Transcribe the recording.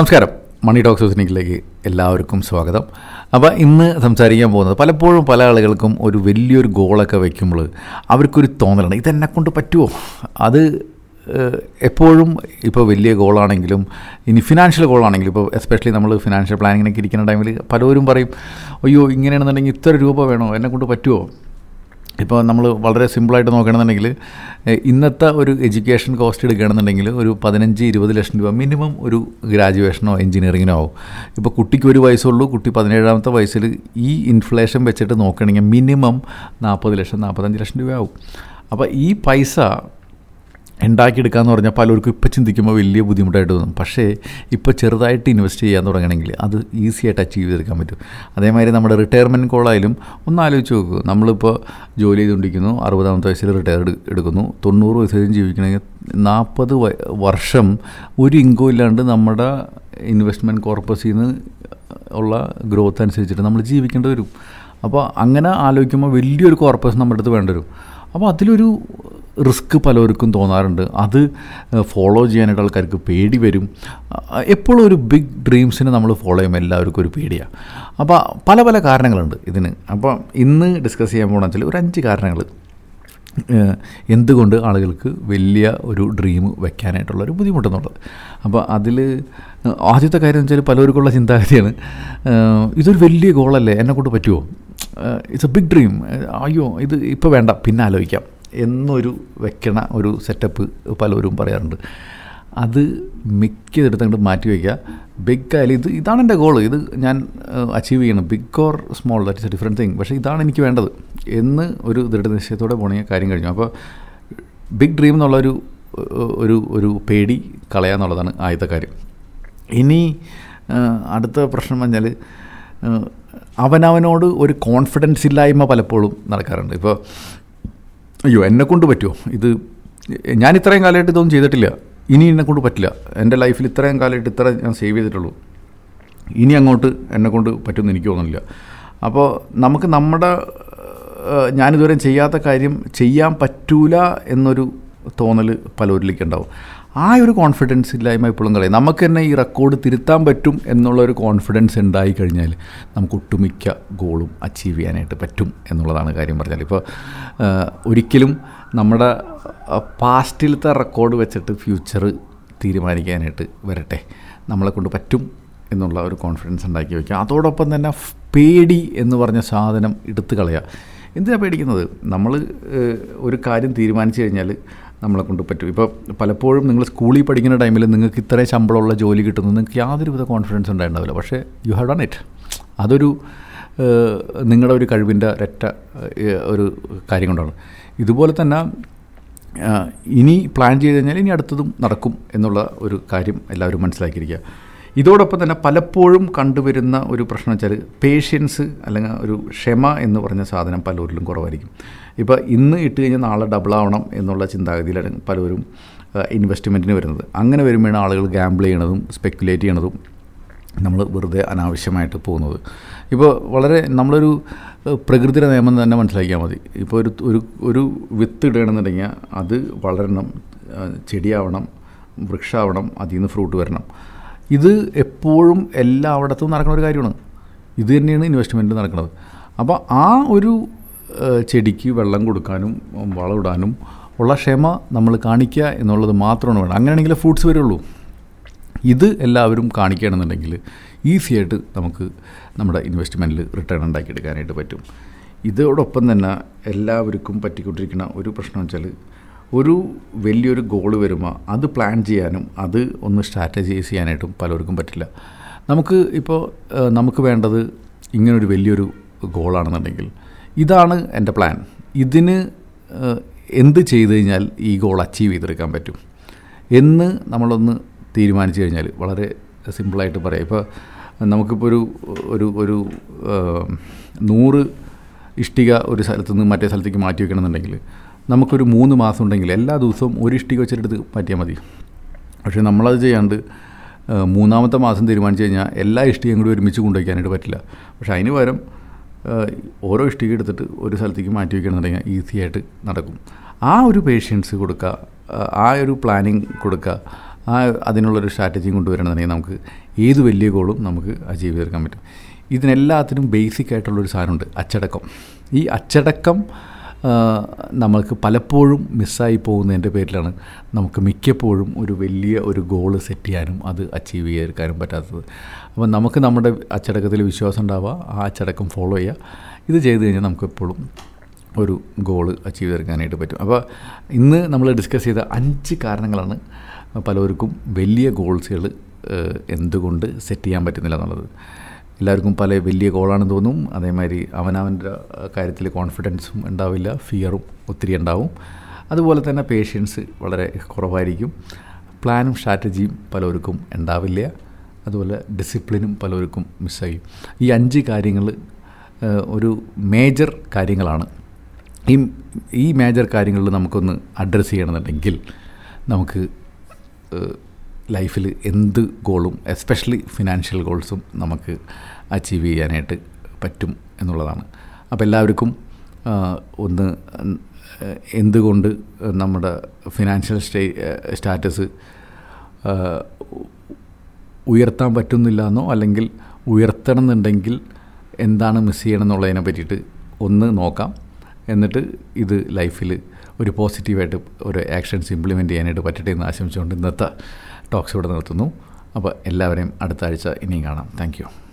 നമസ്കാരം. മണി ടോക്സ് ഹൗസിനിലേക്ക് എല്ലാവർക്കും സ്വാഗതം. അപ്പോൾ ഇന്ന് സംസാരിക്കാൻ പോകുന്നത് പലപ്പോഴും പല ആളുകൾക്കും ഒരു വലിയൊരു ഗോളൊക്കെ വയ്ക്കുമ്പോൾ അവർക്കൊരു തോന്നലാണ് ഇതെന്നെ കൊണ്ട് പറ്റുമോ അത് എപ്പോഴും ഇപ്പോൾ വലിയ ഗോളാണെങ്കിലും ഇനി ഫിനാൻഷ്യൽ ഗോളാണെങ്കിലും ഇപ്പോൾ എസ്പെഷ്യലി നമ്മൾ ഫിനാൻഷ്യൽ പ്ലാനിങ്ങിനൊക്കെ ഇരിക്കുന്ന ടൈമിൽ പലരും പറയും അയ്യോ ഇങ്ങനെയാണെന്നുണ്ടെങ്കിൽ ഇത്ര രൂപ വേണോ? എന്നെ കൊണ്ട് പറ്റുമോ ഇപ്പോൾ നമ്മൾ വളരെ സിമ്പിളായിട്ട് നോക്കുകയാണെന്നുണ്ടെങ്കിൽ ഇന്നത്തെ ഒരു എഡ്യൂക്കേഷൻ കോസ്റ്റ് എടുക്കുകയാണെന്നുണ്ടെങ്കിൽ ഒരു പതിനഞ്ച് ഇരുപത് ലക്ഷം രൂപ മിനിമം ഒരു ഗ്രാജുവേഷനോ എഞ്ചിനീയറിങ്ങിനോ ആവും. ഇപ്പോൾ കുട്ടിക്ക് ഒരു വയസ്സുള്ളൂ കുട്ടി പതിനേഴാമത്തെ വയസ്സിൽ ഈ ഇൻഫ്ലേഷൻ വെച്ചിട്ട് നോക്കുകയാണെങ്കിൽ മിനിമം നാൽപ്പത് ലക്ഷം നാൽപ്പത്തഞ്ച് ലക്ഷം രൂപ ആവും അപ്പോൾ ഈ പൈസ ഉണ്ടാക്കിയെടുക്കുക എന്ന് പറഞ്ഞാൽ പലർക്കും ഇപ്പോൾ ചിന്തിക്കുമ്പോൾ വലിയ ബുദ്ധിമുട്ടായിട്ട് തോന്നും. പക്ഷേ ഇപ്പോൾ ചെറുതായിട്ട് ഇൻവെസ്റ്റ് ചെയ്യാൻ തുടങ്ങണമെങ്കിൽ അത് ഈസി ആയിട്ട് അച്ചീവ് ചെയ്തെടുക്കാൻ പറ്റും. അതേമാതിരി നമ്മുടെ റിട്ടയർമെന്റ് കോളായാലും ഒന്ന് ആലോചിച്ച് നോക്കുക നമ്മളിപ്പോൾ ജോലി ചെയ്തുകൊണ്ടിരിക്കുന്നു അറുപതാമത്തെ വയസ്സിൽ റിട്ടയർ എടുക്കുന്നു. തൊണ്ണൂറ് വയസ്സ് വരെയും ജീവിക്കണമെങ്കിൽ നാൽപ്പത് വർഷം ഒരു ഇൻകം ഇല്ലാണ്ട് നമ്മുടെ ഇൻവെസ്റ്റ്മെന്റ് കോർപ്പസിൽ നിന്ന് ഉള്ള ഗ്രോത്ത് അനുസരിച്ചിട്ട് നമ്മൾ ജീവിക്കേണ്ടി വരും. അപ്പോൾ അങ്ങനെ ആലോചിക്കുമ്പോൾ വലിയൊരു കോർപ്പസ് നമ്മുടെ അടുത്ത് വേണ്ടി വരും. അപ്പോൾ അതിലൊരു റിസ്ക് പലർക്കും തോന്നാറുണ്ട്. അത് ഫോളോ ചെയ്യാനായിട്ട് ആൾക്കാർക്ക് പേടി വരും. എപ്പോഴും ഒരു ബിഗ് ഡ്രീംസിനെ നമ്മൾ ഫോളോ ചെയ്യുമ്പോൾ എല്ലാവർക്കും ഒരു പേടിയാണ് അപ്പോൾ പല പല കാരണങ്ങളുണ്ട് ഇതിന്. അപ്പോൾ ഇന്ന് ഡിസ്കസ് ചെയ്യാൻ പോകണമെന്ന് വെച്ചാൽ ഒരു അഞ്ച് കാരണങ്ങൾ എന്തുകൊണ്ട് ആളുകൾക്ക് വലിയ ഒരു ഡ്രീം വെക്കാനായിട്ടുള്ള ഒരു ബുദ്ധിമുട്ടെന്നുള്ളത്. അപ്പോൾ അതിൽ ആദ്യത്തെ കാര്യം എന്ന് വെച്ചാൽ പലർക്കുള്ള ചിന്താഗതിയാണ്. ഇതൊരു വലിയ ഗോളല്ലേ എന്നെ കൊണ്ട് പറ്റുമോ ഇറ്റ്സ് എ ബിഗ് ഡ്രീം അയ്യോ ഇത് ഇപ്പോൾ വേണ്ട. പിന്നെ ആലോചിക്കാം. എന്നൊരു വെക്കണ ഒരു സെറ്റപ്പ് പലരും പറയാറുണ്ട്. അത് മിക്കതെടുത്ത് അങ്ങോട്ട് മാറ്റി വയ്ക്കുക. ബിഗ് ആയാലും ഇത് ഇതാണ് എന്റെ ഗോൾ ഇത് ഞാൻ അച്ചീവ് ചെയ്യണം. Big or small that is a different thing പക്ഷേ ഇതാണ് എനിക്ക് വേണ്ടത്. എന്ന് ഒരു ദൃഢനിശ്ചയത്തോടെ പോണെങ്കിൽ കാര്യം കഴിഞ്ഞു. അപ്പോൾ ബിഗ് ഡ്രീം എന്നുള്ളൊരു ഒരു ഒരു പേടി കളയാന്നുള്ളതാണ് ആദ്യത്തെ കാര്യം. ഇനി അടുത്ത പ്രശ്നം പറഞ്ഞാൽ അവനവനോട് ഒരു കോൺഫിഡൻസ് ഇല്ലായ്മ പലപ്പോഴും നടക്കാറുണ്ട്. ഇപ്പോൾ അയ്യോ എന്നെ കൊണ്ട് പറ്റുമോ? ഇത് ഞാൻ ഇത്രയും കാലമായിട്ട് ഇതൊന്നും ചെയ്തിട്ടില്ല. ഇനി എന്നെ കൊണ്ട് പറ്റില്ല. എന്റെ ലൈഫിൽ ഇത്രയും കാലമായിട്ട് ഇത്ര ഞാൻ സേവ് ചെയ്തിട്ടുള്ളൂ. ഇനി അങ്ങോട്ട് എന്നെ കൊണ്ട് പറ്റുമെന്ന് എനിക്ക് തോന്നുന്നില്ല. അപ്പോൾ നമുക്ക് നമ്മുടെ ഞാനിതുവരെ ചെയ്യാത്ത കാര്യം ചെയ്യാൻ പറ്റൂല എന്നൊരു തോന്നൽ പലരിലേക്ക് ഉണ്ടാവും. ആ ഒരു കോൺഫിഡൻസ് ഇല്ലായ്മ ഇപ്പോഴും കളയും. നമുക്ക് തന്നെ ഈ റെക്കോർഡ് തിരുത്താൻ പറ്റും എന്നുള്ള ഒരു കോൺഫിഡൻസ് ഉണ്ടായി കഴിഞ്ഞാൽ നമുക്ക് ഒട്ടുമിക്ക ഗോളും അച്ചീവ് ചെയ്യാനായിട്ട് പറ്റും എന്നുള്ളതാണ് കാര്യം പറഞ്ഞാൽ. ഇപ്പോൾ ഒരിക്കലും നമ്മുടെ പാസ്റ്റിലത്തെ റെക്കോർഡ് വെച്ചിട്ട് ഫ്യൂച്ചർ തീരുമാനിക്കാനായിട്ട് വരട്ടെ. നമ്മളെ കൊണ്ട് പറ്റും എന്നുള്ള ഒരു കോൺഫിഡൻസ് ഉണ്ടാക്കി വയ്ക്കുക. അതോടൊപ്പം തന്നെ പേടി എന്ന് പറഞ്ഞ സാധനം എടുത്തു കളയുക. എന്തിനാണ് പേടിക്കുന്നത്? നമ്മൾ ഒരു കാര്യം തീരുമാനിച്ചു കഴിഞ്ഞാൽ നമ്മളെ കൊണ്ട് പറ്റും. ഇപ്പോൾ പലപ്പോഴും നിങ്ങൾ സ്കൂളിൽ പഠിക്കുന്ന ടൈമിൽ നിങ്ങൾക്ക് ഇത്രയും ശമ്പളമുള്ള ജോലി കിട്ടുന്നു നിങ്ങൾക്ക് യാതൊരുവിധ കോൺഫിഡൻസ് ഉണ്ടായിട്ടുണ്ടാവില്ല പക്ഷേ യു ഹാവ് ഡൺ ഇറ്റ് അതൊരു നിങ്ങളുടെ ഒരു കഴിവിന്റെ ഒരൊറ്റ ഒരു കാര്യം കൊണ്ടാണ്. ഇതുപോലെ തന്നെ ഇനി പ്ലാൻ ചെയ്ത് കഴിഞ്ഞാൽ ഇനി അടുത്തതും നടക്കും എന്നുള്ള ഒരു കാര്യം എല്ലാവരും മനസ്സിലാക്കിയിരിക്കുക. ഇതോടൊപ്പം തന്നെ പലപ്പോഴും കണ്ടുവരുന്ന ഒരു പ്രശ്നം വെച്ചാൽ പേഷ്യൻസ് അല്ലെങ്കിൽ ഒരു ക്ഷമ എന്ന് പറഞ്ഞ സാധനം പലരിലും കുറവായിരിക്കും. ഇപ്പോൾ ഇന്ന് ഇട്ട് കഴിഞ്ഞാൽ നാളെ ഡബിൾ ആവണം എന്നുള്ള ചിന്താഗതിയിലാണ് പലരും ഇൻവെസ്റ്റ്മെന്റിന് വരുന്നത്. അങ്ങനെ വരുമ്പോഴാണ് ആളുകൾ ഗാംബിൾ ചെയ്യണതും സ്പെക്കുലേറ്റ് ചെയ്യണതും നമ്മൾ വെറുതെ അനാവശ്യമായിട്ട് പോകുന്നത്. ഇപ്പോൾ വളരെ നമ്മളൊരു പ്രകൃതിയുടെ നിയമം തന്നെ മനസ്സിലാക്കിയാൽ മതി. ഇപ്പോൾ ഒരു ഒരു ഒരു വിത്ത് ഇടുകയാണെന്നുണ്ടെങ്കിൽ അത് വളരണം ചെടിയാവണം വൃക്ഷമാവണം അതിൽ നിന്ന് ഫ്രൂട്ട് വരണം. ഇത് എപ്പോഴും എല്ലായിടത്തും നടക്കുന്ന ഒരു കാര്യമാണ്. ഇത് തന്നെയാണ് ഇൻവെസ്റ്റ്മെന്റ് നടക്കുന്നത്. അപ്പോൾ ആ ഒരു ചെടിക്ക് വെള്ളം കൊടുക്കാനും വളമിടാനും ഉള്ള ക്ഷമ നമ്മൾ കാണിക്കുക എന്നുള്ളത് മാത്രമാണ് വേണം അങ്ങനെയാണെങ്കിൽ ഫ്രൂട്ട്സ് വരുള്ളൂ. ഇത് എല്ലാവരും കാണിക്കുകയാണെന്നുണ്ടെങ്കിൽ ഈസിയായിട്ട് നമുക്ക് നമ്മുടെ ഇൻവെസ്റ്റ്മെന്റിൽ റിട്ടേൺ ഉണ്ടാക്കിയെടുക്കാനായിട്ട് പറ്റും. ഇതോടൊപ്പം തന്നെ എല്ലാവർക്കും പറ്റിക്കൊണ്ടിരിക്കുന്ന ഒരു പ്രശ്നം വെച്ചാൽ ഒരു വലിയൊരു ഗോൾ വരുമ്പോൾ അത് പ്ലാൻ ചെയ്യാനും അത് ഒന്ന് സ്ട്രാറ്റജൈസ് ചെയ്യാനായിട്ടും പലർക്കും പറ്റില്ല. നമുക്ക് ഇപ്പോൾ നമുക്ക് വേണ്ടത് ഇങ്ങനൊരു വലിയൊരു ഗോളാണെന്നുണ്ടെങ്കിൽ ഇതാണ് എന്റെ പ്ലാൻ ഇതിന് എന്ത് ചെയ്തു കഴിഞ്ഞാൽ ഈ ഗോൾ അച്ചീവ് ചെയ്തെടുക്കാൻ പറ്റും? എന്ന് നമ്മളൊന്ന് തീരുമാനിച്ചു കഴിഞ്ഞാൽ വളരെ സിമ്പിളായിട്ട് പറയാം. ഇപ്പോൾ നമുക്കിപ്പോൾ ഒരു ഒരു ഒരു നൂറ് ഇഷ്ടിക ഒരു സ്ഥലത്തുനിന്ന് മറ്റേ സ്ഥലത്തേക്ക് മാറ്റി വെക്കണമെന്നുണ്ടെങ്കിൽ നമുക്കൊരു മൂന്ന് മാസം ഉണ്ടെങ്കിൽ എല്ലാ ദിവസവും ഒരു ഇഷ്ടിക വെച്ചിട്ട് മാറ്റിയാൽ മതി. പക്ഷേ നമ്മളത് ചെയ്യാണ്ട് മൂന്നാമത്തെ മാസം തീരുമാനിച്ചു കഴിഞ്ഞാൽ എല്ലാ ഇഷ്ടികയും കൂടി ഒരുമിച്ച് കൊണ്ടുവയ്ക്കാനായിട്ട് പറ്റില്ല. പക്ഷേ അതിന് പകരം ഓരോ ഇഷ്ടിക എടുത്തിട്ട് ഒരു സ്ഥലത്തേക്ക് മാറ്റി വയ്ക്കണമെന്നുണ്ടെങ്കിൽ ഈസി ആയിട്ട് നടക്കും. ആ ഒരു പേഷ്യൻസ് കൊടുക്കുക ആ, ഒരു പ്ലാനിങ് കൊടുക്കുക ആ അതിനുള്ളൊരു സ്ട്രാറ്റജിയും കൊണ്ടുവരണമെന്നുണ്ടെങ്കിൽ നമുക്ക് ഏത് വലിയ ഗോളും നമുക്ക് അച്ചീവ് ചെയ്തെടുക്കാൻ പറ്റും. ഇതിനെല്ലാത്തിനും ബേസിക് ആയിട്ടുള്ളൊരു സാധനമുണ്ട് അച്ചടക്കം. ഈ അച്ചടക്കം നമ്മൾക്ക് പലപ്പോഴും മിസ്സായി പോകുന്നതിന്റെ പേരിലാണ് നമുക്ക് മിക്കപ്പോഴും ഒരു വലിയ ഒരു ഗോൾ സെറ്റ് ചെയ്യാനും അത് അച്ചീവ് ചെയ്തെടുക്കാനും പറ്റാത്തത്. അപ്പോൾ നമുക്ക് നമ്മുടെ അച്ചടക്കത്തിൽ വിശ്വാസം ഉണ്ടാവുക ആ അച്ചടക്കം ഫോളോ ചെയ്യുക. ഇത് ചെയ്ത് കഴിഞ്ഞാൽ നമുക്ക് എപ്പോഴും ഒരു ഗോൾ അച്ചീവ് ചെയ്തെടുക്കാനായിട്ട് പറ്റും. അപ്പോൾ ഇന്ന് നമ്മൾ ഡിസ്കസ് ചെയ്ത അഞ്ച് കാരണങ്ങളാണ് പലർക്കും വലിയ ഗോൾസുകൾ എന്തുകൊണ്ട് സെറ്റ് ചെയ്യാൻ പറ്റുന്നില്ല എന്നുള്ളത്. എല്ലാവർക്കും പല വലിയ ഗോളാണെന്ന് തോന്നും. അതേമാതിരി അവനവന്റെ കാര്യത്തിൽ കോൺഫിഡൻസും ഉണ്ടാവില്ല. ഫിയറും ഒത്തിരി ഉണ്ടാവും. അതുപോലെ തന്നെ പേഷ്യൻസ് വളരെ കുറവായിരിക്കും. പ്ലാനും സ്ട്രാറ്റജിയും പലർക്കും ഉണ്ടാവില്ല. അതുപോലെ ഡിസിപ്ലിനും പലർക്കും മിസ്സായി ഈ അഞ്ച് കാര്യങ്ങൾ ഒരു മേജർ കാര്യങ്ങളാണ്. ഈ ഈ മേജർ കാര്യങ്ങളിൽ നമുക്കൊന്ന് അഡ്രസ്സ് ചെയ്യണമെന്നുണ്ടെങ്കിൽ നമുക്ക് ലൈഫിൽ എന്ത് ഗോളും എസ്പെഷ്യലി ഫിനാൻഷ്യൽ ഗോൾസും നമുക്ക് അച്ചീവ് ചെയ്യാനായിട്ട് പറ്റും എന്നുള്ളതാണ്. അപ്പോൾ എല്ലാവർക്കും ഒന്ന് എന്തുകൊണ്ട് നമ്മുടെ ഫിനാൻഷ്യൽ സ്റ്റേ സ്റ്റാറ്റസ് ഉയർത്താൻ പറ്റുന്നില്ല എന്നോ അല്ലെങ്കിൽ ഉയർത്തണം എന്നുണ്ടെങ്കിൽ എന്താണ് മിസ് ചെയ്യണം എന്നുള്ളതിനെ പറ്റിയിട്ട് ഒന്ന് നോക്കാം. എന്നിട്ട് ഇത് ലൈഫിൽ ഒരു പോസിറ്റീവായിട്ട് ഒരു ആക്ഷൻസ് ഇംപ്ലിമെന്റ് ചെയ്യാനായിട്ട് പറ്റട്ടെ എന്ന് ആശംസിച്ചുകൊണ്ട് ഇന്നത്തെ ടോക്സ് ഇവിടെ നിർത്തുന്നു. അപ്പോൾ എല്ലാവരെയും അടുത്ത ആഴ്ച ഇനിയും കാണാം. താങ്ക്